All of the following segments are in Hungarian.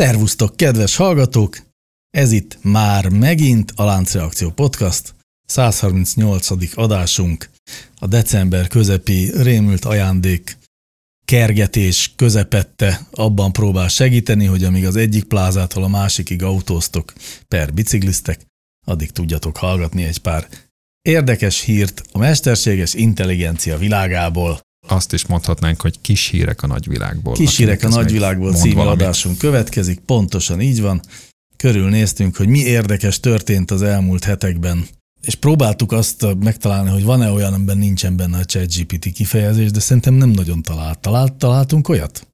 Szervusztok, kedves hallgatók! Ez itt már megint a Láncreakció Podcast, 138. adásunk, a december közepi rémült ajándék kergetés közepette abban próbál segíteni, hogy amíg az egyik plázától a másikig autóztok per biciklisztek, addig tudjatok hallgatni egy pár érdekes hírt a mesterséges intelligencia világából. Azt is mondhatnánk, hogy kis hírek a nagyvilágból. Kis hírek a nagyvilágból című valamit. adásunk következik, pontosan így van. Körülnéztünk, hogy mi érdekes történt az elmúlt hetekben és próbáltuk azt megtalálni, hogy van-e olyan, amiben nincsen benne a ChatGPT kifejezés, de szerintem nem nagyon talált. talált találtunk olyat?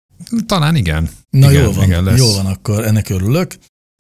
Talán igen. Na igen, jól van, igen, lesz. jól van, akkor ennek örülök.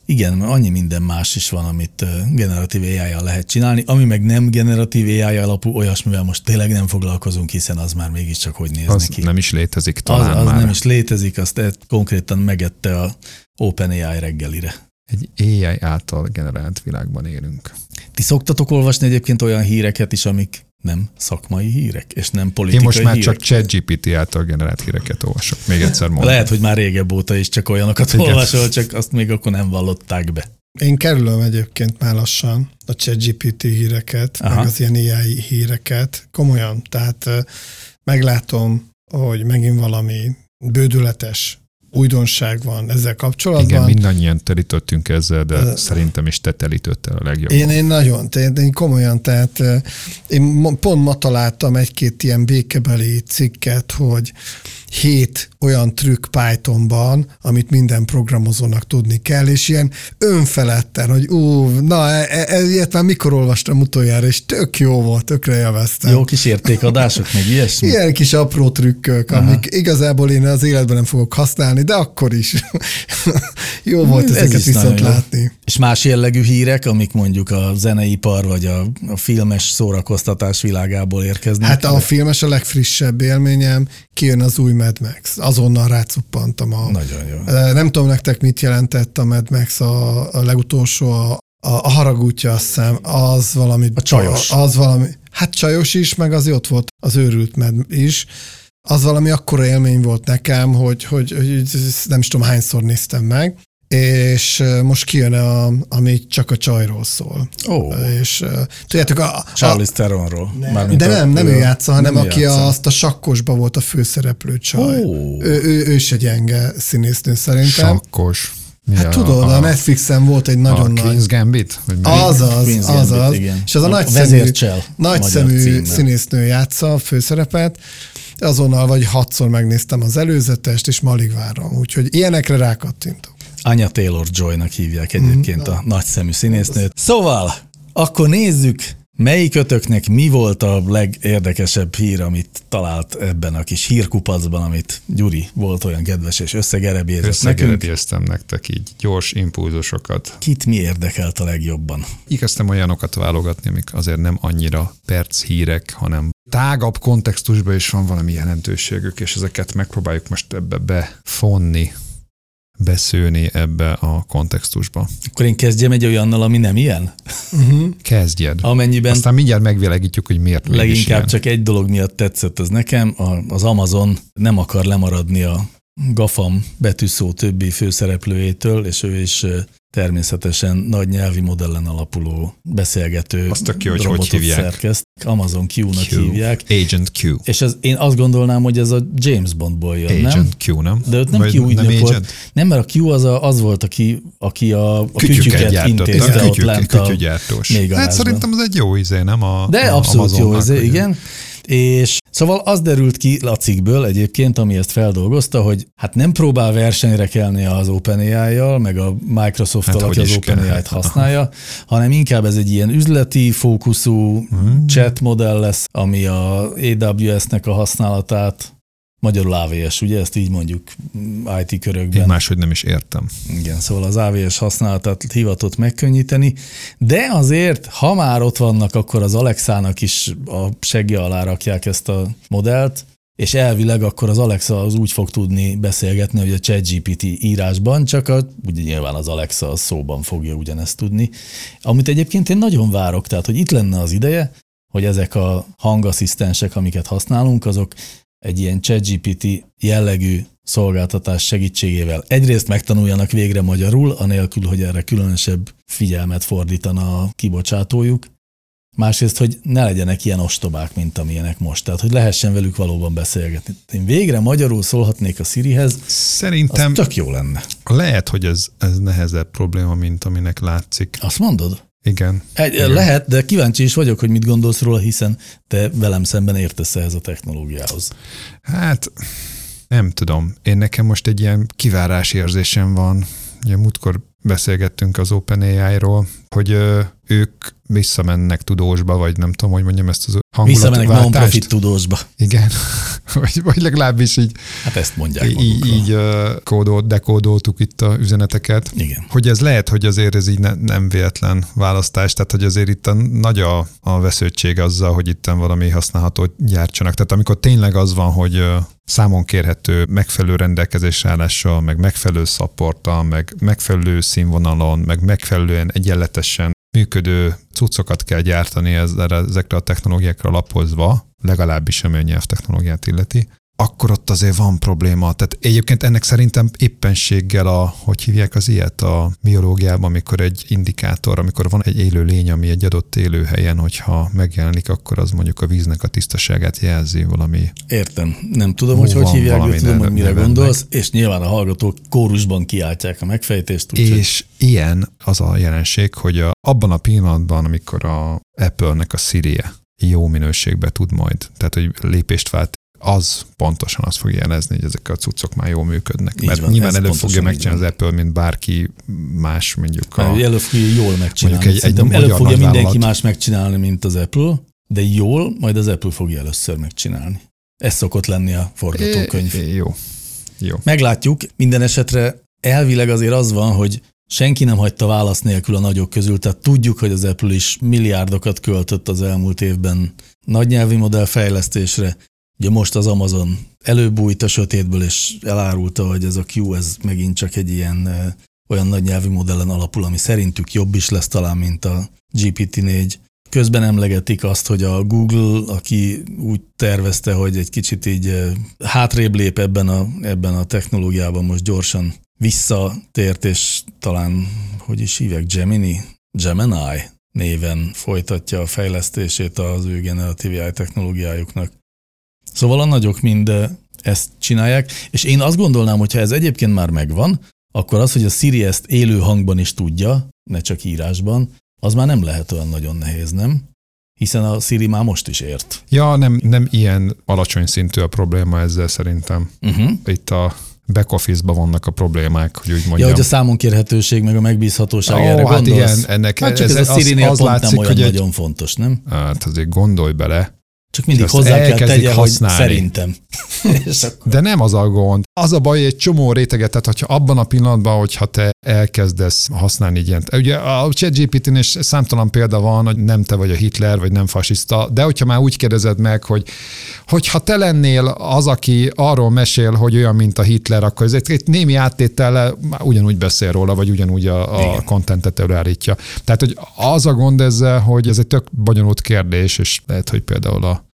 Igen, mert annyi minden más is van, amit generatív ai lehet csinálni, ami meg nem generatív AI alapú, olyasmivel most tényleg nem foglalkozunk, hiszen az már mégiscsak hogy néz az ki. nem is létezik talán Az, az már. nem is létezik, azt konkrétan megette a OpenAI reggelire. Egy AI által generált világban élünk. Ti szoktatok olvasni egyébként olyan híreket is, amik nem szakmai hírek, és nem politikai Én most már hírek. csak ChatGPT által generált híreket olvasok. Még egyszer mondom. Lehet, hogy már régebb óta is csak olyanokat Igen. olvasol, csak azt még akkor nem vallották be. Én kerülöm egyébként már lassan a ChatGPT híreket, Aha. Meg az ilyen AI híreket. Komolyan. Tehát meglátom, hogy megint valami bődületes újdonság van ezzel kapcsolatban. Igen, mindannyian telítettünk ezzel, de Ö, szerintem is te telítettél a legjobban. Én, én nagyon, tehát én komolyan, tehát eh, én pont ma találtam egy-két ilyen békebeli cikket, hogy hét olyan trükk Pythonban, amit minden programozónak tudni kell, és ilyen önfeledten, hogy ú, na, e, e, e, ilyet már mikor olvastam utoljára, és tök jó volt, tökre élveztem. Jó kis értékadások, meg ilyesmi. Ilyen kis apró trükkök, Aha. amik igazából én az életben nem fogok használni, de akkor is jó volt Ez ezeket viszont jó. látni. És más jellegű hírek, amik mondjuk a zeneipar vagy a, a filmes szórakoztatás világából érkeznek. Hát a filmes a legfrissebb élményem, kijön az új Mad Max. Azonnal rácuppantam a... Nagyon jó. Nem tudom nektek mit jelentett a Mad Max a, a legutolsó, a, a, a haragútja azt hiszem, az valami... A csajos. Az valami... Hát csajos is, meg az ott volt az őrült Mad is. Az valami akkora élmény volt nekem, hogy, hogy, hogy nem is tudom hányszor néztem meg. És most kijön, a, ami csak a csajról szól. Ó, És eh, tudjátok, a, a, Charlize Theronról. nem, de a- nem, nem ő játsza, hanem nem aki játsza. a, azt a sakkosba volt a főszereplő csaj. Ó. Ő, ő, ő se gyenge színésznő szerintem. Sakkos. Mi Hát tudod, a, Netflixen volt egy nagyon a nagy... Queen's Gambit? Vagy? Azaz, Queen's Gambit, azaz. igen. És az a, A nagy szemű, vezércsel nagy magyar szemű címmel. színésznő játsza a főszerepet. Azonnal vagy hatszor megnéztem az előzetest, és ma alig várom. Úgyhogy ilyenekre rákattintok. Anya Taylor-Joy-nak hívják egyébként a nagyszemű színésznőt. Szóval, akkor nézzük, Melyikötöknek mi volt a legérdekesebb hír, amit talált ebben a kis hírkupacban, amit Gyuri volt olyan kedves és összegerebézett nekünk? Nektek így gyors impulzusokat. Kit mi érdekelt a legjobban? Igyekeztem olyanokat válogatni, amik azért nem annyira perc hírek, hanem tágabb kontextusban is van valami jelentőségük, és ezeket megpróbáljuk most ebbe befonni, beszőni ebbe a kontextusba. Akkor én kezdjem egy olyannal, ami nem ilyen? Uh-huh. Kezdjed. Amennyiben Aztán mindjárt megvilágítjuk, hogy miért leginkább ilyen. csak egy dolog miatt tetszett ez nekem, az Amazon nem akar lemaradni a GAFAM betűszó többi főszereplőjétől, és ő is természetesen nagy nyelvi modellen alapuló beszélgető Azt tök jó, hogy hogy hívják. szerkeszt. Amazon Q-nak Q. hívják. Agent Q. És ez, én azt gondolnám, hogy ez a James Bondból jön, nem? Agent Q, nem? De ott nem Vagy Q nem volt. Nem, mert a Q az, a, az volt, aki, aki a, a Kütyüket intézte ott kütyük, lent a kütyügyártós. Hát szerintem az egy jó izé, nem a De a abszolút jó, Amazonnak, ez, hogy- igen. És szóval az derült ki a cikkből egyébként, ami ezt feldolgozta, hogy hát nem próbál versenyre kelni az OpenAI-jal, meg a Microsoft-tal, Hát aki az. OpenAI-t használja, hanem inkább ez egy ilyen üzleti fókuszú Hmm. chat modell lesz, ami a AWS-nek a használatát magyarul AVS, ugye ezt így mondjuk IT Én körökben. máshogy nem is értem. Igen, szóval az AVS használatát hivatott megkönnyíteni, de azért, ha már ott vannak, akkor az Alexának is a segge alá rakják ezt a modellt, és elvileg akkor az Alexa az úgy fog tudni beszélgetni, hogy a ChatGPT írásban, csak a, ugye nyilván az Alexa az szóban fogja ugyanezt tudni. Amit egyébként én nagyon várok, tehát hogy itt lenne az ideje, hogy ezek a hangasszisztensek, amiket használunk, azok egy ilyen ChatGPT jellegű szolgáltatás segítségével egyrészt megtanuljanak végre magyarul, anélkül, hogy erre különösebb figyelmet fordítana a kibocsátójuk, másrészt, hogy ne legyenek ilyen ostobák, mint amilyenek most, tehát hogy lehessen velük valóban beszélgetni. Én végre magyarul szólhatnék a Sirihez, az Szerintem tök jó lenne. lehet, hogy ez, ez nehezebb probléma, mint aminek látszik. Azt mondod? Igen. Egy, Igen. lehet, de kíváncsi is vagyok, hogy mit gondolsz róla, hiszen te velem szemben értesz ehhez a technológiához. Hát nem tudom. Én nekem most egy ilyen kivárás érzésem van. Ugye múltkor beszélgettünk az OpenAI-ról, hogy ők visszamennek tudósba, vagy nem tudom, hogy mondjam ezt az Visszamennek hangulatváltást. non-profit tudósba. Igen. vagy, vagy legalábbis így, Hát ezt mondják így, így kódolt, dekódoltuk itt a üzeneteket. Igen. Hogy ez lehet, hogy azért ez így ne, nem véletlen választás, tehát hogy azért itt a, nagy a, a vesződtség azzal, hogy itt valami használhatót gyártsanak. Tehát amikor tényleg az van, hogy számon kérhető megfelelő rendelkezésre állással, meg megfelelő szapporttal, meg megfelelő színvonalon, meg megfelelően egyenletesen működő cuccokat kell gyártani ezekre a technológiákra alapozva, legalábbis ami a nyelvtechnológiát illeti, akkor ott azért van probléma. Tehát egyébként ennek szerintem éppenséggel a, hogy hívják az ilyet a biológiában, amikor egy indikátor, amikor van egy élő lény, ami egy adott élőhelyen, hogyha megjelenik, akkor az mondjuk a víznek a tisztaságát jelzi valami. Értem. Nem tudom, hogy hogy hívják, valami tudom, hogy mire gondolsz, és nyilván a hallgatók kórusban kiáltják a megfejtést, úgyhogy És ilyen az a jelenség, hogy a, abban a pillanatban, amikor a Apple-nek a siri jó minőségbe tud majd, tehát hogy lépést vált, az pontosan azt fogja jelezni, hogy ezek a cuccok már jól működnek. Így Mert van, nyilván ez elő pontosan fogja megcsinálni az. Apple, mint bárki más, mondjuk a... a... elő fogja jól megcsinálni. Egy- egy Szerintem elő magyar fogja mindenki más megcsinálni, mint az Apple, de jól, majd az Apple fogja először megcsinálni. Ez szokott lenni a forgatókönyv. É, Jó. Jó. Meglátjuk, minden esetre elvileg azért az van, hogy senki nem hagyta válasz nélkül a nagyok közül, tehát tudjuk, hogy az Apple is milliárdokat költött az elmúlt évben nagynyelvi modell fejlesztésre. Ugye most az Amazon előbújt a sötétből, és elárulta, hogy ez a Q, ez megint csak egy ilyen olyan nagynyelvi modellen alapul, ami szerintük jobb is lesz talán, mint a GPT-4. Közben emlegetik azt, hogy a Google, aki úgy tervezte, hogy egy kicsit így hátrébb lép ebben a, ebben a technológiában, most gyorsan visszatért, és talán, hogy is hívják, Gemini? Gemini néven folytatja a fejlesztését az ő generatív AI technológiájuknak. Szóval a nagyok mind ezt csinálják, és én azt gondolnám, hogy ha ez egyébként már megvan, akkor az, hogy a Siri ezt élő hangban is tudja, ne csak írásban, az már nem lehet olyan nagyon nehéz, nem? Hiszen a Siri már most is ért. Ja, nem, nem ilyen alacsony szintű a probléma ezzel szerintem. Uh-huh. Itt a back office-ban vannak a problémák, hogy úgy Ja, mondjam. hogy a számon kérhetőség, meg a megbízhatóság, Ó, erre hát gondolsz? igen, ennek hát csak ez- ez, a az- Siri-nél az pont látszik, nem olyan hogy egy- nagyon fontos, nem? Hát azért gondolj bele. Csak mindig hozzá kell tegye, hogy használni. szerintem. És akkor De nem az a gond. Az a baj, hogy egy csomó réteget, tehát hogyha abban a pillanatban, hogyha te elkezdesz használni ilyen. Ugye a ChatGPT-n is számtalan példa van, hogy nem te vagy a Hitler, vagy nem fasiszta, de hogyha már úgy kérdezed meg, hogy hogyha te lennél az, aki arról mesél, hogy olyan, mint a Hitler, akkor ez egy, egy némi áttétellel ugyanúgy beszél róla, vagy ugyanúgy a, a kontentet előállítja. Tehát, hogy az a gond ezzel, hogy ez egy tök bonyolult kérdés, és lehet, hogy például a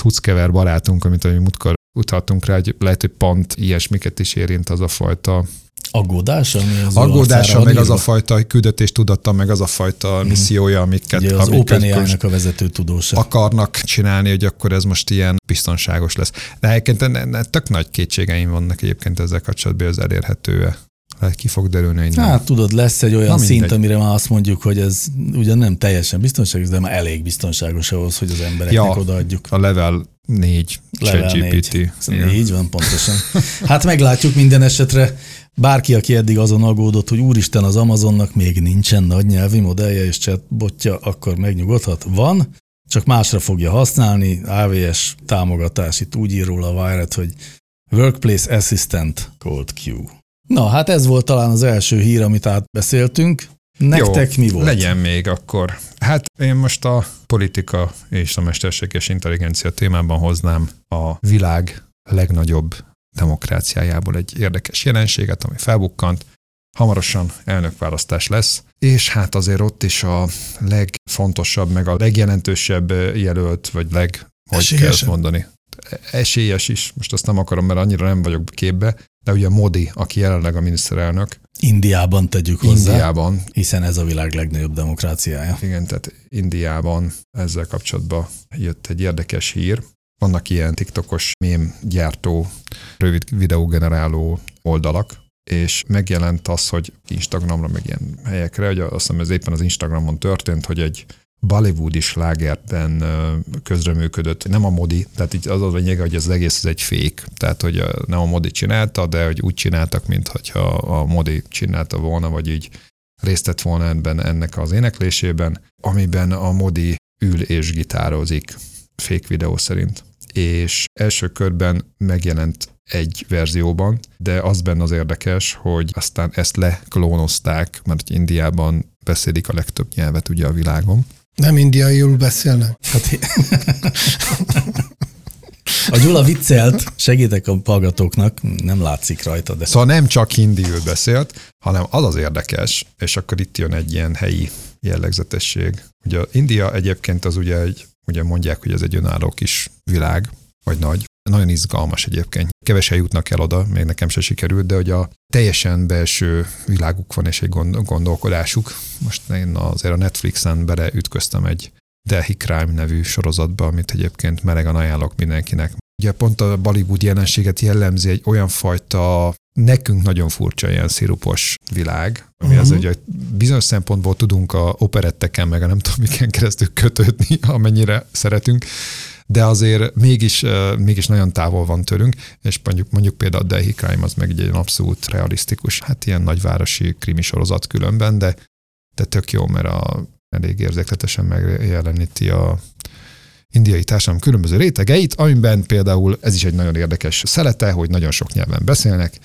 Huckever barátunk, amit mi múltkor utaltunk rá, hogy lehet, hogy pont ilyesmiket is érint az a fajta aggódás, ami az aggódása, meg az a írva. küldetés tudata, meg az a fajta missziója, amiket, Ugye az OpenAI-nak a vezető tudósa. akarnak csinálni, hogy akkor ez most ilyen biztonságos lesz. De egyébként tök nagy kétségeim vannak egyébként ezzel kapcsolatban, hogy ez elérhető-e. Lehet ki fog derülni, hogy nem. Hát tudod, lesz egy olyan Na, szint, mindegy. amire már azt mondjuk, hogy ez ugyan nem teljesen biztonságos, de már elég biztonságos ahhoz, hogy az embereknek Ja. odaadjuk. A level 4 Level ChatGPT. 4. Igen. Így van, pontosan. Hát meglátjuk minden esetre. Bárki, aki eddig azon aggódott, hogy úristen, az Amazonnak még nincsen nagy nyelvi modellje és chatbotja, akkor megnyugodhat. Van, csak másra fogja használni. AVS támogatás, itt úgy ír róla a Wired, hogy Workplace Assistant Cold Q. Na, hát ez volt talán az első hír, amit átbeszéltünk. Nektek Jó, mi volt? Legyen még akkor. Hát én most a politika és a mesterséges intelligencia témában hoznám a világ legnagyobb demokráciájából egy érdekes jelenséget, ami felbukkant. Hamarosan elnökválasztás lesz, és hát azért ott is a legfontosabb, meg a legjelentősebb jelölt, vagy leg, hogy kell ezt mondani, esélyes is, most azt nem akarom, mert annyira nem vagyok képbe, de ugye Modi, aki jelenleg a miniszterelnök, Indiában tegyük hozzá, Indiában, hiszen ez a világ legnagyobb demokráciája. igen, tehát Indiában ezzel kapcsolatban jött egy érdekes hír. Vannak ilyen TikTokos mém gyártó, rövid videógeneráló oldalak, és megjelent az, hogy Instagramra, meg ilyen helyekre, hogy azt hiszem ez éppen az Instagramon történt, hogy egy Bollywoodi slágerben közreműködött, nem a Modi, tehát így az a lényeg, hogy az egész ez egy fék, tehát hogy ö, nem a Modi csinálta, de hogy úgy csináltak, mintha a Modi csinálta volna, vagy így részt vett volna ebben ennek az éneklésében, amiben a Modi ül és gitározik, fék videó szerint. És első körben megjelent egy verzióban, de az benne az érdekes, hogy aztán ezt leklónozták, mert Indiában beszélik a legtöbb nyelvet ugye a világon. Nem indiaiul beszélnek. Hát, a Gyula viccelt, segítek a hallgatóknak, nem látszik rajta, de Szóval nem csak hindiül beszélt, hanem az az érdekes, és akkor itt jön egy ilyen helyi jellegzetesség. Ugye India egyébként az ugye, egy, ugye mondják, hogy ez egy önálló kis világ, vagy nagy. Nagyon izgalmas egyébként. Kevesen jutnak el oda, még nekem se sikerült, de hogy a teljesen belső világuk van és egy gond- gondolkodásuk. Most én azért a Netflixen beleütköztem egy Delhi Crime nevű sorozatba, amit egyébként melegen ajánlok mindenkinek. Ugye pont a Bollywood jelenséget jellemzi egy olyan fajta nekünk nagyon furcsa ilyen szirupos világ, ami uh-huh. az, Mhm. hogy bizonyos szempontból tudunk a operetteken, meg a nem tudom miken keresztül kötődni, amennyire szeretünk, de azért mégis, mégis nagyon távol van tőlünk, és mondjuk, mondjuk például a Delhi Crime az meg egy ilyen abszolút realisztikus, hát ilyen nagyvárosi krimi sorozat különben, de, de tök jó, mert a, elég érzékletesen megjeleníti a indiai társadalom különböző rétegeit, amiben például ez is egy nagyon érdekes szelete, hogy nagyon sok nyelven beszélnek,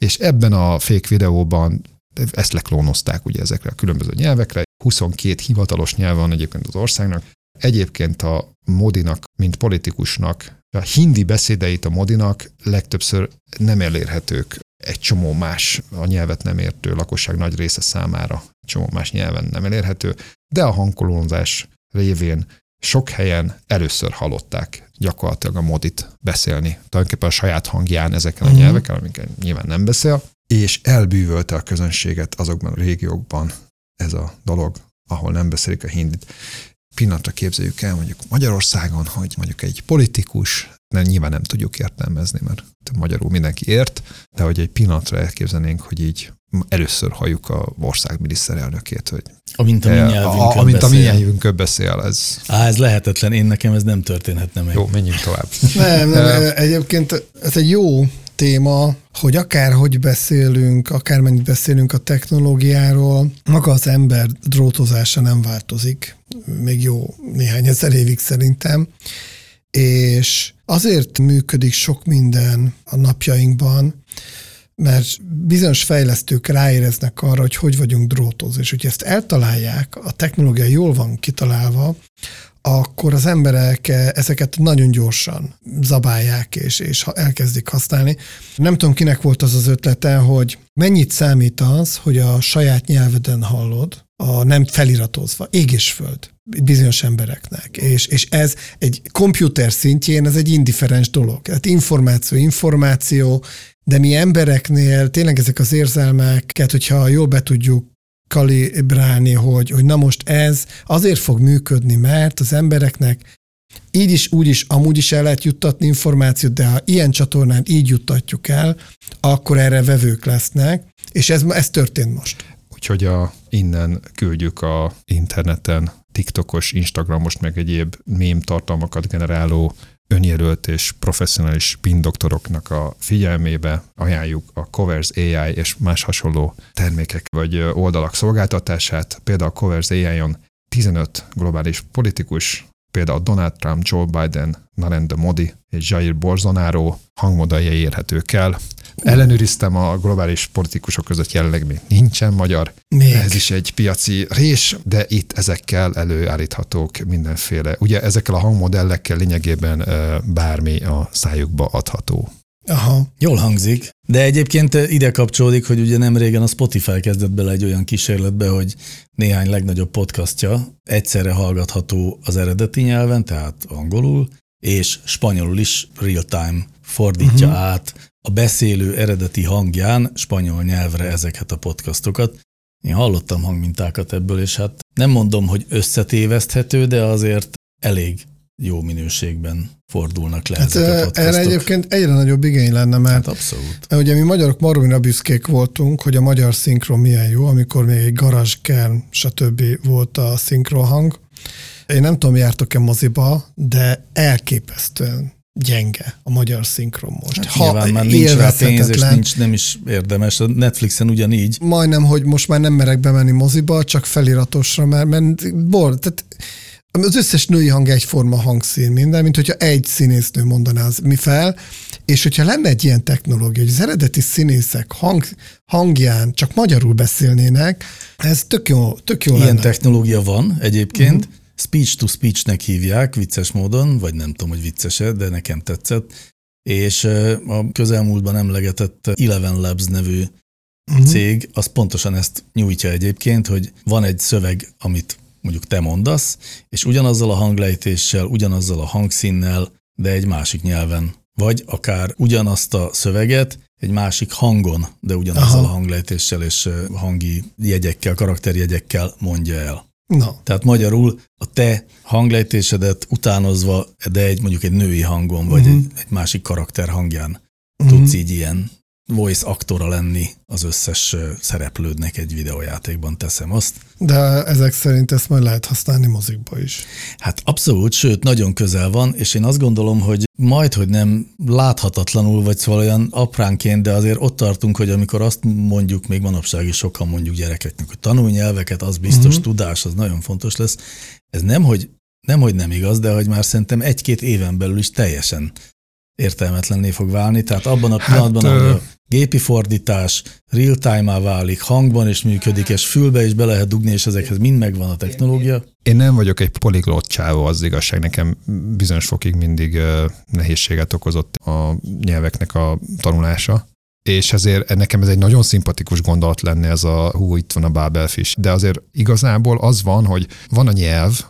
és ebben a fake videóban ezt leklónozták ugye ezekre a különböző nyelvekre. 22 hivatalos nyelv van egyébként az országnak. Egyébként a Modinak, mint politikusnak, a hindi beszédeit a Modinak legtöbbször nem elérhetők egy csomó más, a nyelvet nem értő lakosság nagy része számára csomó más nyelven nem elérhető, de a hangkolózás révén sok helyen először hallották gyakorlatilag a modit beszélni, tulajdonképpen a saját hangján ezeken a Mhm. nyelveken, amiket nyilván nem beszél, és elbűvölte a közönséget azokban a régiókban ez a dolog, ahol nem beszélik a hindit. Pillanatra képzeljük el mondjuk Magyarországon, hogy mondjuk egy politikus, nem, nyilván nem tudjuk értelmezni, mert magyarul mindenki ért, de hogy egy pillanatra elképzelnénk, hogy így először halljuk a ország miniszterelnökét, hogy amint a mi a, nyelvünkön a, amint a mi beszél. nyelvünkön beszél, ez Á, ez lehetetlen, én nekem ez nem történhetne meg. jó, menjünk tovább. Nem, nem, Ö, egyébként ez egy jó téma, hogy akárhogy beszélünk, akármennyit beszélünk a technológiáról, maga az ember drótozása nem változik, még jó néhány ezer évig szerintem, és azért működik sok minden a napjainkban, mert bizonyos fejlesztők ráéreznek arra, hogy hogy vagyunk drótozva, és hogyha ezt eltalálják, a technológia jól van kitalálva, akkor az emberek ezeket nagyon gyorsan zabálják, és, és elkezdik használni. Nem tudom, kinek volt az az ötlete, hogy mennyit számít az, hogy a saját nyelveden hallod, a nem feliratozva, ég és föld bizonyos embereknek. És, és ez egy komputer szintjén, ez egy indiferens dolog. Tehát információ, információ, de mi embereknél tényleg ezek az érzelmeket, hogyha jól be tudjuk kalibrálni, hogy, hogy na most ez azért fog működni, mert az embereknek így is, úgy is, amúgy is el lehet juttatni információt, de ha ilyen csatornán így juttatjuk el, akkor erre vevők lesznek, és ez, ez történt most. Úgyhogy a, innen küldjük a interneten TikTokos, Instagramos, meg egyéb mém tartalmakat generáló önjelölt és professzionális pindoktoroknak a figyelmébe ajánljuk a Covers AI és más hasonló termékek vagy oldalak szolgáltatását. Például a Covers AI-on 15 globális politikus például Donald Trump, Joe Biden, Narendra Modi és Jair Bolsonaro hangmodellje érhetők el. Ellenőriztem a globális politikusok között jelenleg még nincsen magyar. Még. Ez is egy piaci rés, de itt ezekkel előállíthatók mindenféle. Ugye ezekkel a hangmodellekkel lényegében bármi a szájukba adható. Aha. Jól hangzik, de egyébként ide kapcsolódik, hogy ugye nem régen a Spotify kezdett bele egy olyan kísérletbe, hogy néhány legnagyobb podcastja egyszerre hallgatható az eredeti nyelven, tehát angolul, és spanyolul is real-time fordítja uh-huh. át a beszélő eredeti hangján spanyol nyelvre ezeket a podcastokat. Én hallottam hangmintákat ebből, és hát nem mondom, hogy összetéveszthető, de azért elég jó minőségben fordulnak le Hát ezek a podcastok. erre egyébként egyre nagyobb igény lenne, mert Hát abszolút. Ugye mi magyarok maromira büszkék voltunk, hogy a magyar szinkron milyen jó, amikor még egy garázskern, stb. volt a szinkronhang. Én nem tudom, jártok-e moziba, de elképesztően gyenge a magyar szinkron most. Hát nyilván már nincs rá pénz, és nincs, nem is érdemes. A Netflixen ugyanígy. Majdnem, hogy most már nem merek bemenni moziba, csak feliratosra, mert, mert bor, tehát az összes női hang egyforma hangszín, minden, mint hogyha egy színésznő mondaná az mi fel, és hogyha lenne egy ilyen technológia, hogy az eredeti színészek hang, hangján csak magyarul beszélnének, ez tök jó, tök jó Ilyen lenne. technológia van egyébként. Uh-huh. Speech to speech-nek hívják vicces módon, vagy nem tudom, hogy vicces de nekem tetszett. És a közelmúltban emlegetett Eleven Labs nevű Mhm. cég, az pontosan ezt nyújtja egyébként, hogy van egy szöveg, amit mondjuk te mondasz, és ugyanazzal a hanglejtéssel, ugyanazzal a hangszínnel, de egy másik nyelven. Vagy akár ugyanazt a szöveget egy másik hangon, de ugyanazzal Aha. a hanglejtéssel és hangi jegyekkel, karakterjegyekkel mondja el. Na, Tehát magyarul a te hanglejtésedet utánozva, de egy mondjuk egy női hangon, vagy Mhm. egy, egy másik karakter hangján Mhm. tudsz így ilyen voice aktora lenni az összes szereplődnek egy videójátékban, teszem azt. de ezek szerint ezt majd lehet használni mozikba is. Hát abszolút, sőt, nagyon közel van, és én azt gondolom, hogy majd, hogy nem láthatatlanul, vagy szóval olyan apránként, de azért ott tartunk, hogy amikor azt mondjuk, még manapság is sokan mondjuk gyerekeknek, hogy tanulj nyelveket, az biztos, uh-huh. tudás, az nagyon fontos lesz. Ez nem, hogy nem, hogy nem igaz, de hogy már szerintem egy-két éven belül is teljesen értelmetlenné fog válni. Tehát abban a Hát, pillanatban, hát, ahol a gépi fordítás real-time-á válik, hangban is működik, és fülbe is be lehet dugni, és ezekhez mind megvan a technológia. Én nem vagyok egy poliglott csávó, az igazság. Nekem bizonyos fokig mindig nehézséget okozott a nyelveknek a tanulása. És ezért nekem ez egy nagyon szimpatikus gondolat lenne ez a hú, itt van a Babelfish. De azért igazából az van, hogy van a nyelv,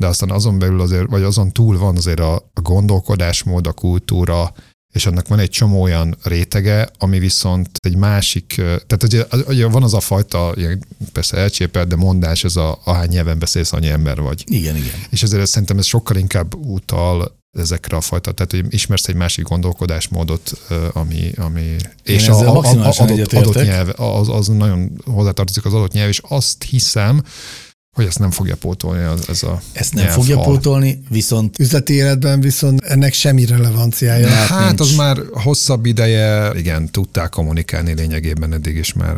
de aztán azon belül azért, vagy azon túl van azért a, a gondolkodásmód, a kultúra, és annak van egy csomó olyan rétege, ami viszont egy másik, tehát ugye, ugye van az a fajta, ilyen, persze elcsépelt, de mondás, ez a ahány nyelven beszélsz, annyi ember vagy. Igen, igen. És ezért szerintem ez sokkal inkább utal ezekre a fajta, tehát hogy ismersz egy másik gondolkodásmódot, ami, ami és ezzel a, a, a, adott, adott nyelv, az, az nagyon hozzátartozik az adott nyelv, és azt hiszem, hogy ezt nem fogja pótolni az, ez a Ezt nem fogja pótolni, viszont Üzleti életben viszont ennek semmi relevanciája. Hát Hát, hát az nincs. már hosszabb ideje, igen, tudták kommunikálni lényegében eddig is már.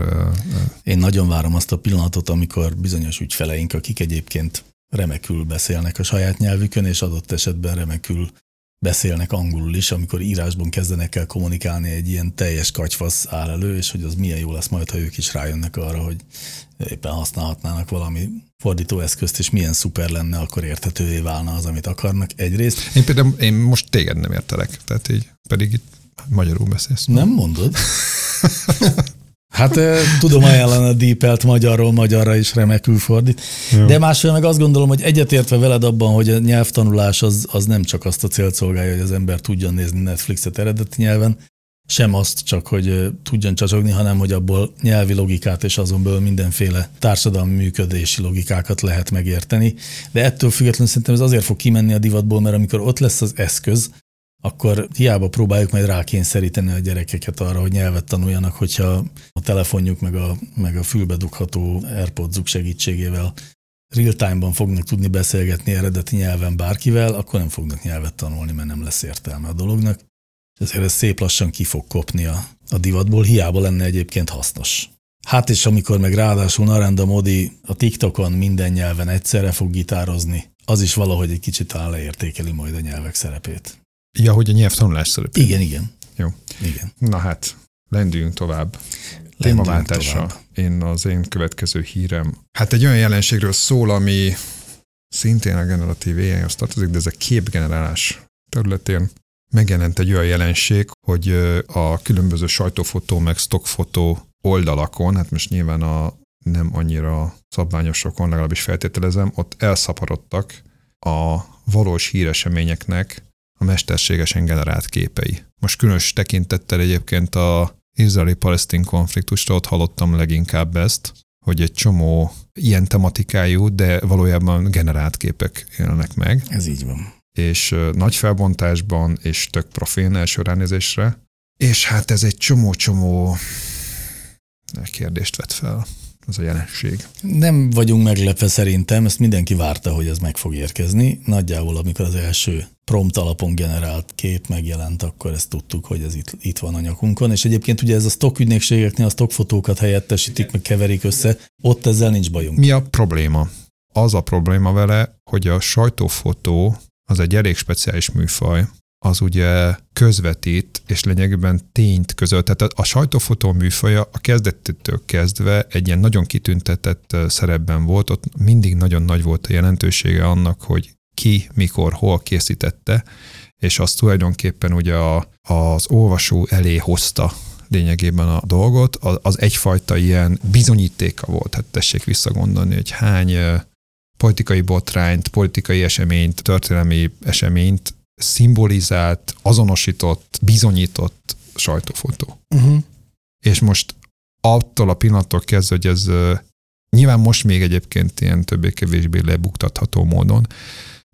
Én nagyon várom azt a pillanatot, amikor bizonyos ügyfeleink, akik egyébként remekül beszélnek a saját nyelvükön, és adott esetben remekül beszélnek angolul is, amikor írásban kezdenek el kommunikálni, egy ilyen teljes katyfasz áll elő, és hogy az milyen jó lesz majd, ha ők is rájönnek arra, hogy éppen használhatnának valami fordítóeszközt, és milyen szuper lenne, akkor érthetővé válna az, amit akarnak egyrészt. Én például én most téged nem értelek, tehát így pedig itt magyarul beszélsz. Nem mondod? Hát tudom ajánlani a Deepelt magyarról magyarra is remekül fordít. Jó. De másfél meg azt gondolom, hogy egyetértve veled abban, hogy a nyelvtanulás az, az nem csak azt a célt szolgálja, hogy az ember tudjon nézni Netflixet eredeti nyelven, sem azt csak, hogy tudjon csacsogni, hanem hogy abból nyelvi logikát és azon belül mindenféle társadalmi működési logikákat lehet megérteni. De ettől függetlenül szerintem ez azért fog kimenni a divatból, mert amikor ott lesz az eszköz, akkor hiába próbáljuk majd rákényszeríteni a gyerekeket arra, hogy nyelvet tanuljanak, hogyha a telefonjuk meg a, meg a fülbe dugható AirPods-uk segítségével real-time-ban fognak tudni beszélgetni eredeti nyelven bárkivel, akkor nem fognak nyelvet tanulni, mert nem lesz értelme a dolognak. Ezért ez szép lassan ki fog kopni a, a divatból, hiába lenne egyébként hasznos. Hát és amikor meg ráadásul Narendra Modi a TikTokon minden nyelven egyszerre fog gitározni, az is valahogy egy kicsit talán leértékeli majd a nyelvek szerepét. Ja, hogy a nyelvtanulás szerepét. Igen, igen. Jó. Igen. Na hát, lendüljünk tovább. Témaváltása. Én az én következő hírem. Hát egy olyan jelenségről szól, ami szintén a generatív AI-hoz tartozik, de ez a képgenerálás területén megjelent egy olyan jelenség, hogy a különböző sajtófotó meg stockfotó oldalakon, hát most nyilván a nem annyira szabványosokon, legalábbis feltételezem, ott elszaporodtak a valós híreseményeknek a mesterségesen generált képei. Most különös tekintettel egyébként a izraeli-palesztin konfliktusra ott hallottam leginkább ezt, hogy egy csomó ilyen tematikájú, de valójában generált képek élnek meg, Ez így van. És nagy felbontásban, és tök profén első ránézésre. És hát ez egy csomó-csomó kérdést vet fel, az a jelenség. Nem vagyunk meglepve szerintem, ezt mindenki várta, hogy ez meg fog érkezni. Nagyjából, amikor az első prompt alapon generált kép megjelent, akkor ezt tudtuk, hogy ez itt, itt van a nyakunkon. És egyébként ugye ez a stock ügynökségeknél a stockfotókat helyettesítik, meg keverik össze, ott ezzel nincs bajunk. Mi a probléma? Az a probléma vele, hogy a sajtófotó az egy elég speciális műfaj, az ugye közvetít, és lényegében tényt közölt. Tehát a, a sajtófotó műfaja a kezdettől kezdve egy ilyen nagyon kitüntetett szerepben volt, ott mindig nagyon nagy volt a jelentősége annak, hogy ki, mikor, hol készítette, és az tulajdonképpen ugye a, az olvasó elé hozta lényegében a dolgot, az, egyfajta ilyen bizonyítéka volt. Hát tessék visszagondolni, hogy hány politikai botrányt, politikai eseményt, történelmi eseményt szimbolizált, azonosított, bizonyított sajtófotó. Uh-huh. És most attól a pillanattól kezdve, hogy ez nyilván most még egyébként ilyen többé-kevésbé lebuktatható módon,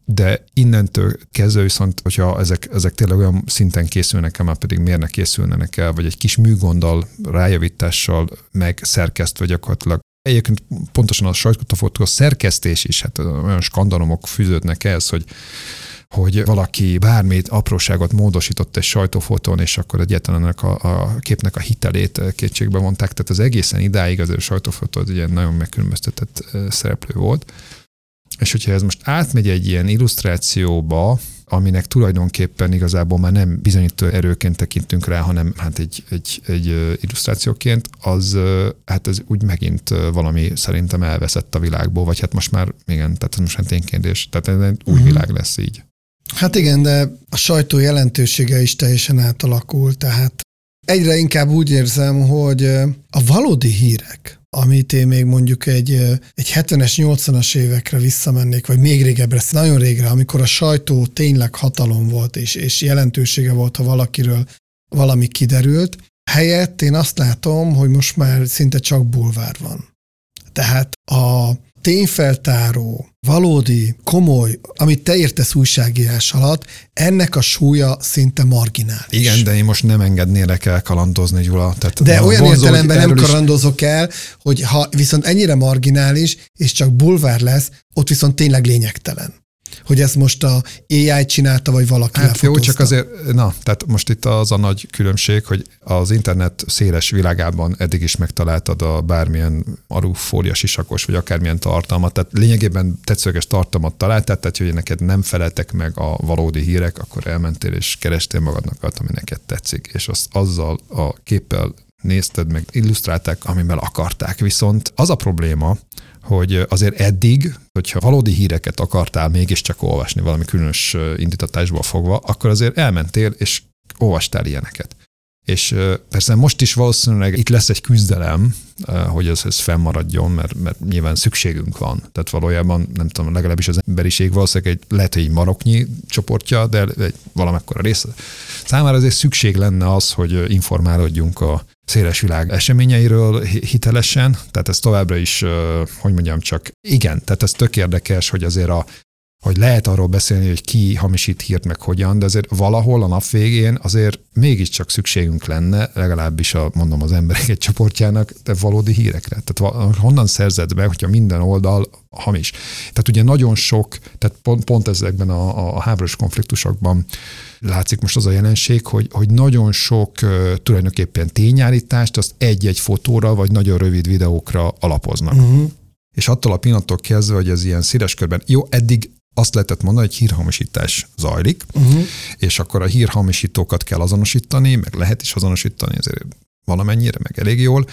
de innentől kezdve viszont, hogyha ezek, ezek tényleg olyan szinten készülnek el, már pedig miért ne készülnenek el, vagy egy kis műgonddal, rájavítással megszerkesztve gyakorlatilag Egyébként pontosan a sajtófotó szerkesztés is, hát olyan skandalomok fűződnek ehhez, hogy hogy valaki bármit apróságot módosított egy sajtófotón, és akkor egyáltalán a, a képnek a hitelét kétségbe vonták. Tehát az egészen idáig azért a sajtófotó az egy ilyen nagyon megkülönböztetett szereplő volt. És hogyha ez most átmegy egy ilyen illusztrációba, aminek tulajdonképpen igazából már nem bizonyító erőként tekintünk rá, hanem hát egy, egy, egy illusztrációként, az hát ez úgy megint valami szerintem elveszett a világból, vagy hát most már, igen, tehát most már ténykérdés, tehát ez egy új Mhm. világ lesz így. Hát igen, de a sajtó jelentősége is teljesen átalakul, tehát egyre inkább úgy érzem, hogy a valódi hírek, amit én még mondjuk egy, egy 70-es, 80-as évekre visszamennék, vagy még régebbre, nagyon régre, amikor a sajtó tényleg hatalom volt, és, és jelentősége volt, ha valakiről valami kiderült, helyett én azt látom, hogy most már szinte csak bulvár van. Tehát a tényfeltáró, valódi, komoly, amit te értesz újságírás alatt, ennek a súlya szinte marginális. Igen, de én most nem engednélek el kalandozni, Gyula. Tehát De olyan vonzó, értelemben nem erről is- el, hogy ha viszont ennyire marginális, és csak bulvár lesz, ott viszont tényleg lényegtelen. Hogy ezt most a AI csinálta, vagy valaki Hát jó, csak azért, na, tehát most itt az a nagy különbség, hogy az internet széles világában eddig is megtaláltad a bármilyen arufólia sisakos, vagy akármilyen tartalmat, tehát lényegében tetszőleges tartalmat találtál, tehát hogy neked nem feleltek meg a valódi hírek, akkor elmentél és kerestél magadnak olyat, ami neked tetszik, és azt azzal a képpel nézted meg, illusztrálták, amivel akarták. Viszont az a probléma, hogy azért eddig, hogyha valódi híreket akartál mégiscsak olvasni valami különös indítatásból fogva, akkor azért elmentél és olvastál ilyeneket. És persze most is valószínűleg itt lesz egy küzdelem, hogy ez, ez fennmaradjon, mert, mert nyilván szükségünk van. Tehát valójában, nem tudom, legalábbis az emberiség valószínűleg egy, lehet, hogy egy maroknyi csoportja, de egy valamekkora része. Számára azért szükség lenne az, hogy informálódjunk a széles világ eseményeiről hi- hitelesen, tehát ez továbbra is, hogy mondjam, csak igen, tehát ez tök érdekes, hogy azért a hogy lehet arról beszélni, hogy ki hamisít hírt, meg hogyan, de azért valahol a nap végén azért mégiscsak szükségünk lenne, legalábbis a, mondom az emberek egy csoportjának, de valódi hírekre. Tehát honnan szerzed meg, hogyha minden oldal hamis. Tehát ugye nagyon sok, tehát pont, pont ezekben a, a, háborús konfliktusokban látszik most az a jelenség, hogy, hogy nagyon sok tulajdonképpen tényállítást azt egy-egy fotóra vagy nagyon rövid videókra alapoznak Uh-huh. és attól a pillanattól kezdve, hogy ez ilyen széles körben, jó, eddig azt lehetett mondani, hogy hírhamisítás zajlik, uh-huh. és akkor a hírhamisítókat kell azonosítani, meg lehet is azonosítani azért valamennyire, meg elég jól,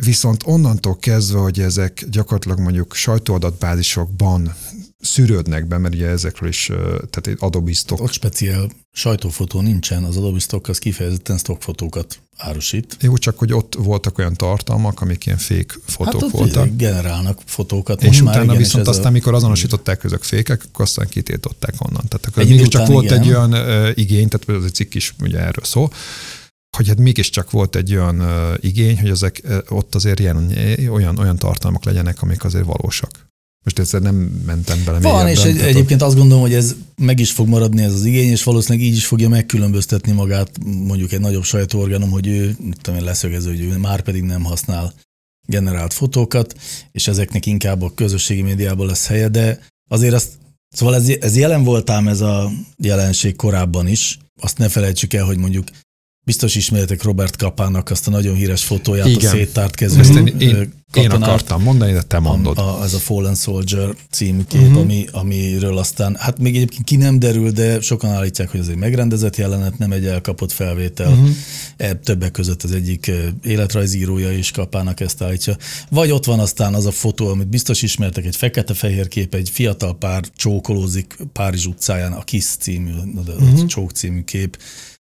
Viszont onnantól kezdve, hogy ezek gyakorlatilag mondjuk sajtóadatbázisokban szűrődnek be, mert ugye ezekről is, tehát egy Adobe Stock. Ott speciál sajtófotó nincsen, az Adobe Stock az kifejezetten stockfotókat árusít. Jó, csak hogy ott voltak olyan tartalmak, amik ilyen fék fotók hát voltak. generálnak fotókat. És utána igen, viszont aztán, a... amikor azonosították, ezek fékek, akkor aztán kitiltották onnan. Tehát akkor mégiscsak volt igen. egy olyan uh, igény, tehát az a cikk is ugye erről szól, hogy hát mégiscsak volt egy olyan uh, igény, hogy ezek uh, ott azért ilyen, olyan, olyan tartalmak legyenek, amik azért valósak. Most egyszer nem mentem bele. Van, és egy, egyébként azt gondolom, hogy ez meg is fog maradni ez az igény, és valószínűleg így is fogja megkülönböztetni magát mondjuk egy nagyobb sajtóorganom, hogy ő, tudom én, leszögező, hogy ő már pedig nem használ generált fotókat, és ezeknek inkább a közösségi médiában lesz helye, de azért azt, szóval ez, ez jelen voltám ez a jelenség korábban is, azt ne felejtsük el, hogy mondjuk Biztos ismeritek Robert Kapának azt a nagyon híres fotóját, Igen. a széttárt kezű Ezt én, én, én akartam mondani, de te mondod. A, a, ez a Fallen Soldier című kép, uh-huh. ami, amiről aztán, hát még egyébként ki nem derül, de sokan állítják, hogy ez egy megrendezett jelenet, nem egy elkapott felvétel. Uh-huh. E, többek között az egyik életrajzírója is Kapának ezt állítja. Vagy ott van aztán az a fotó, amit biztos ismertek, egy fekete-fehér kép, egy fiatal pár csókolózik Párizs utcáján, a Kiss című, uh-huh. csók című kép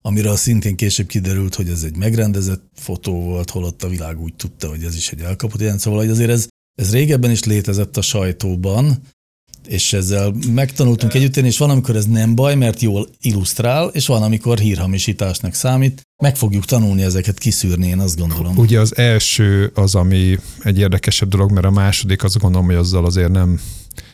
amiről szintén később kiderült, hogy ez egy megrendezett fotó volt, holott a világ úgy tudta, hogy ez is egy elkapott ilyen. Szóval hogy azért ez, ez régebben is létezett a sajtóban, és ezzel megtanultunk együtt és van, amikor ez nem baj, mert jól illusztrál, és van, amikor hírhamisításnak számít. Meg fogjuk tanulni ezeket kiszűrni, én azt gondolom. Ugye az első az, ami egy érdekesebb dolog, mert a második azt gondolom, hogy azzal azért nem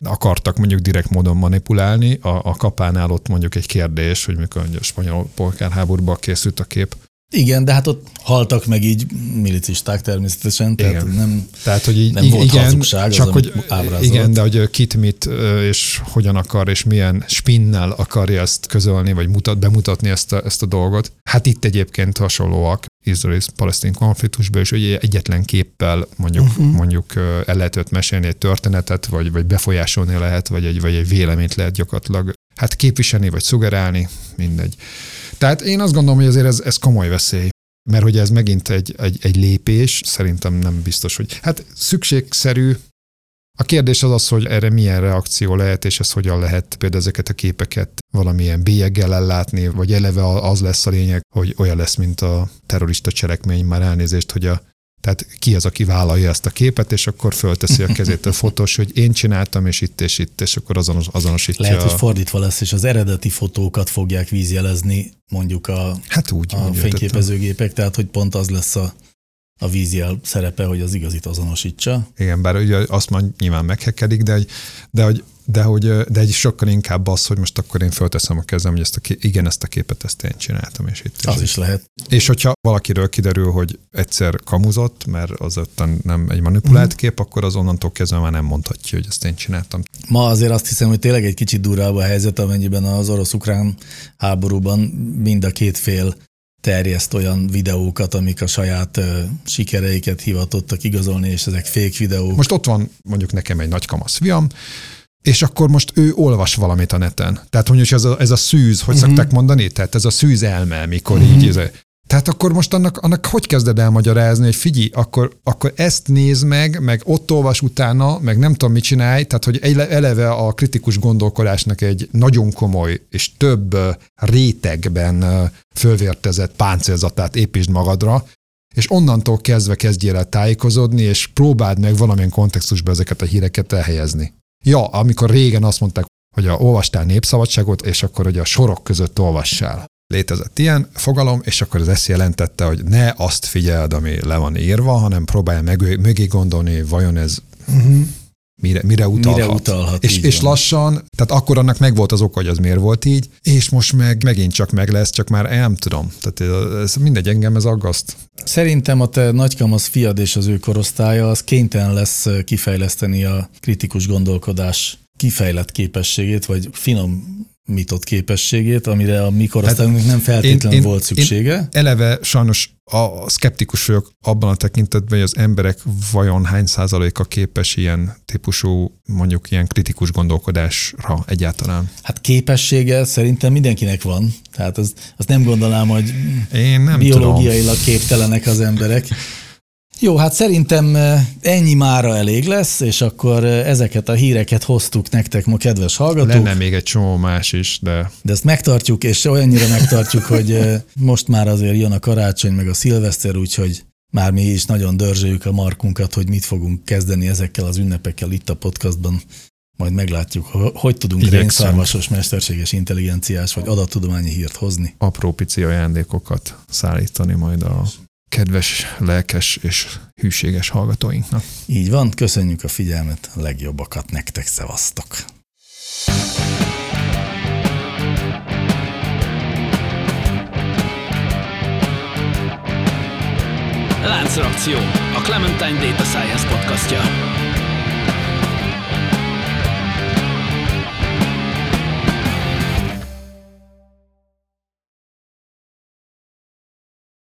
akartak mondjuk direkt módon manipulálni. A, a kapánál ott mondjuk egy kérdés, hogy mikor a spanyol polgárháborúban készült a kép, igen, de hát ott haltak meg így milicisták természetesen, tehát igen. nem, tehát, hogy így, nem volt igen, hazugság csak az, hogy, Igen, de hogy kit mit és hogyan akar, és milyen spinnel akarja ezt közölni, vagy mutat, bemutatni ezt a, ezt a dolgot. Hát itt egyébként hasonlóak Izrael-Palesztin konfliktusban, és hogy egyetlen képpel mondjuk, uh-huh. mondjuk el lehetett mesélni egy történetet, vagy, vagy befolyásolni lehet, vagy egy, vagy egy véleményt lehet gyakorlatilag hát képviselni, vagy szugerálni, mindegy. Tehát én azt gondolom, hogy azért ez, ez komoly veszély. Mert hogy ez megint egy, egy, egy lépés, szerintem nem biztos, hogy hát szükségszerű. A kérdés az az, hogy erre milyen reakció lehet, és ez hogyan lehet például ezeket a képeket valamilyen bélyeggel ellátni, vagy eleve az lesz a lényeg, hogy olyan lesz, mint a terrorista cselekmény, már elnézést, hogy a tehát ki az, aki vállalja ezt a képet, és akkor fölteszi a kezét a fotós, hogy én csináltam, és itt, és itt, és akkor azonos, azonosítja. Lehet, hogy fordítva lesz, és az eredeti fotókat fogják vízjelezni mondjuk a, hát úgy, a úgy fényképezőgépek, értettem. tehát hogy pont az lesz a, a vízjel szerepe, hogy az igazit azonosítsa. Igen, bár ugye azt majd nyilván meghekedik, de, de hogy de, hogy, de egy sokkal inkább az, hogy most akkor én fölteszem a kezem, hogy ezt a, igen, ezt a képet ezt én csináltam, és itt. Az is, is lehet. És hogyha valakiről kiderül, hogy egyszer kamuzott, mert az ottan nem egy manipulált mm. kép, akkor az onnantól kezdve már nem mondhatja, hogy ezt én csináltam. Ma azért azt hiszem, hogy tényleg egy kicsit durvább a helyzet, amennyiben az orosz-ukrán háborúban mind a két fél terjeszt olyan videókat, amik a saját uh, sikereiket hivatottak igazolni, és ezek fék videók. Most ott van mondjuk nekem egy nagy kamasz fiam, és akkor most ő olvas valamit a neten. Tehát hogy ez a, ez a szűz, hogy uh-huh. szokták mondani? Tehát ez a szűz elme, mikor uh-huh. így... Ez, tehát akkor most annak, annak hogy kezded el magyarázni, hogy figyelj, akkor, akkor ezt néz meg, meg ott olvas utána, meg nem tudom mit csinálj, tehát hogy eleve a kritikus gondolkodásnak egy nagyon komoly és több rétegben fölvértezett páncélzatát építsd magadra, és onnantól kezdve kezdjél el tájékozódni, és próbáld meg valamilyen kontextusba ezeket a híreket elhelyezni. Ja, amikor régen azt mondták, hogy a olvastál népszabadságot, és akkor hogy a sorok között olvassál. Létezett ilyen fogalom, és akkor az ezt jelentette, hogy ne azt figyeld, ami le van írva, hanem próbálj meg, mögé gondolni, vajon ez uh-huh. mire, mire utalhat. Mire utalhat és, és lassan, tehát akkor annak meg volt az oka, hogy az miért volt így, és most meg megint csak meg lesz, csak már nem tudom. Tehát ez mindegy, engem ez aggaszt. Szerintem a te nagykamasz fiad és az ő korosztálya az kénytelen lesz kifejleszteni a kritikus gondolkodás kifejlett képességét, vagy finom mitott képességét, amire a mi korosztályunknak nem feltétlenül Hát én- én- volt szüksége. Eleve sajnos a szkeptikus vagyok abban a tekintetben, hogy az emberek vajon hány százaléka képes ilyen típusú, mondjuk ilyen kritikus gondolkodásra egyáltalán. Hát képessége szerintem mindenkinek van. Tehát az, azt nem gondolnám, hogy Én nem tudom. biológiailag képtelenek az emberek. Jó, hát szerintem eh, ennyi mára elég lesz, és akkor eh, ezeket a híreket hoztuk nektek ma, kedves hallgatók. Lenne még egy csomó más is, de De ezt megtartjuk, és olyannyira megtartjuk, hogy eh, most már azért jön a karácsony, meg a szilveszter, úgyhogy már mi is nagyon dörzsöljük a markunkat, hogy mit fogunk kezdeni ezekkel az ünnepekkel itt a podcastban. Majd meglátjuk, ho- hogy tudunk rénszarvasos, mesterséges intelligenciás vagy adattudományi hírt hozni. apró pici ajándékokat szállítani majd a kedves, lelkes és hűséges hallgatóinknak. Így van, köszönjük a figyelmet, a legjobbakat nektek, szevasztok! Láncreakció, a Clementine Data Science podcastja.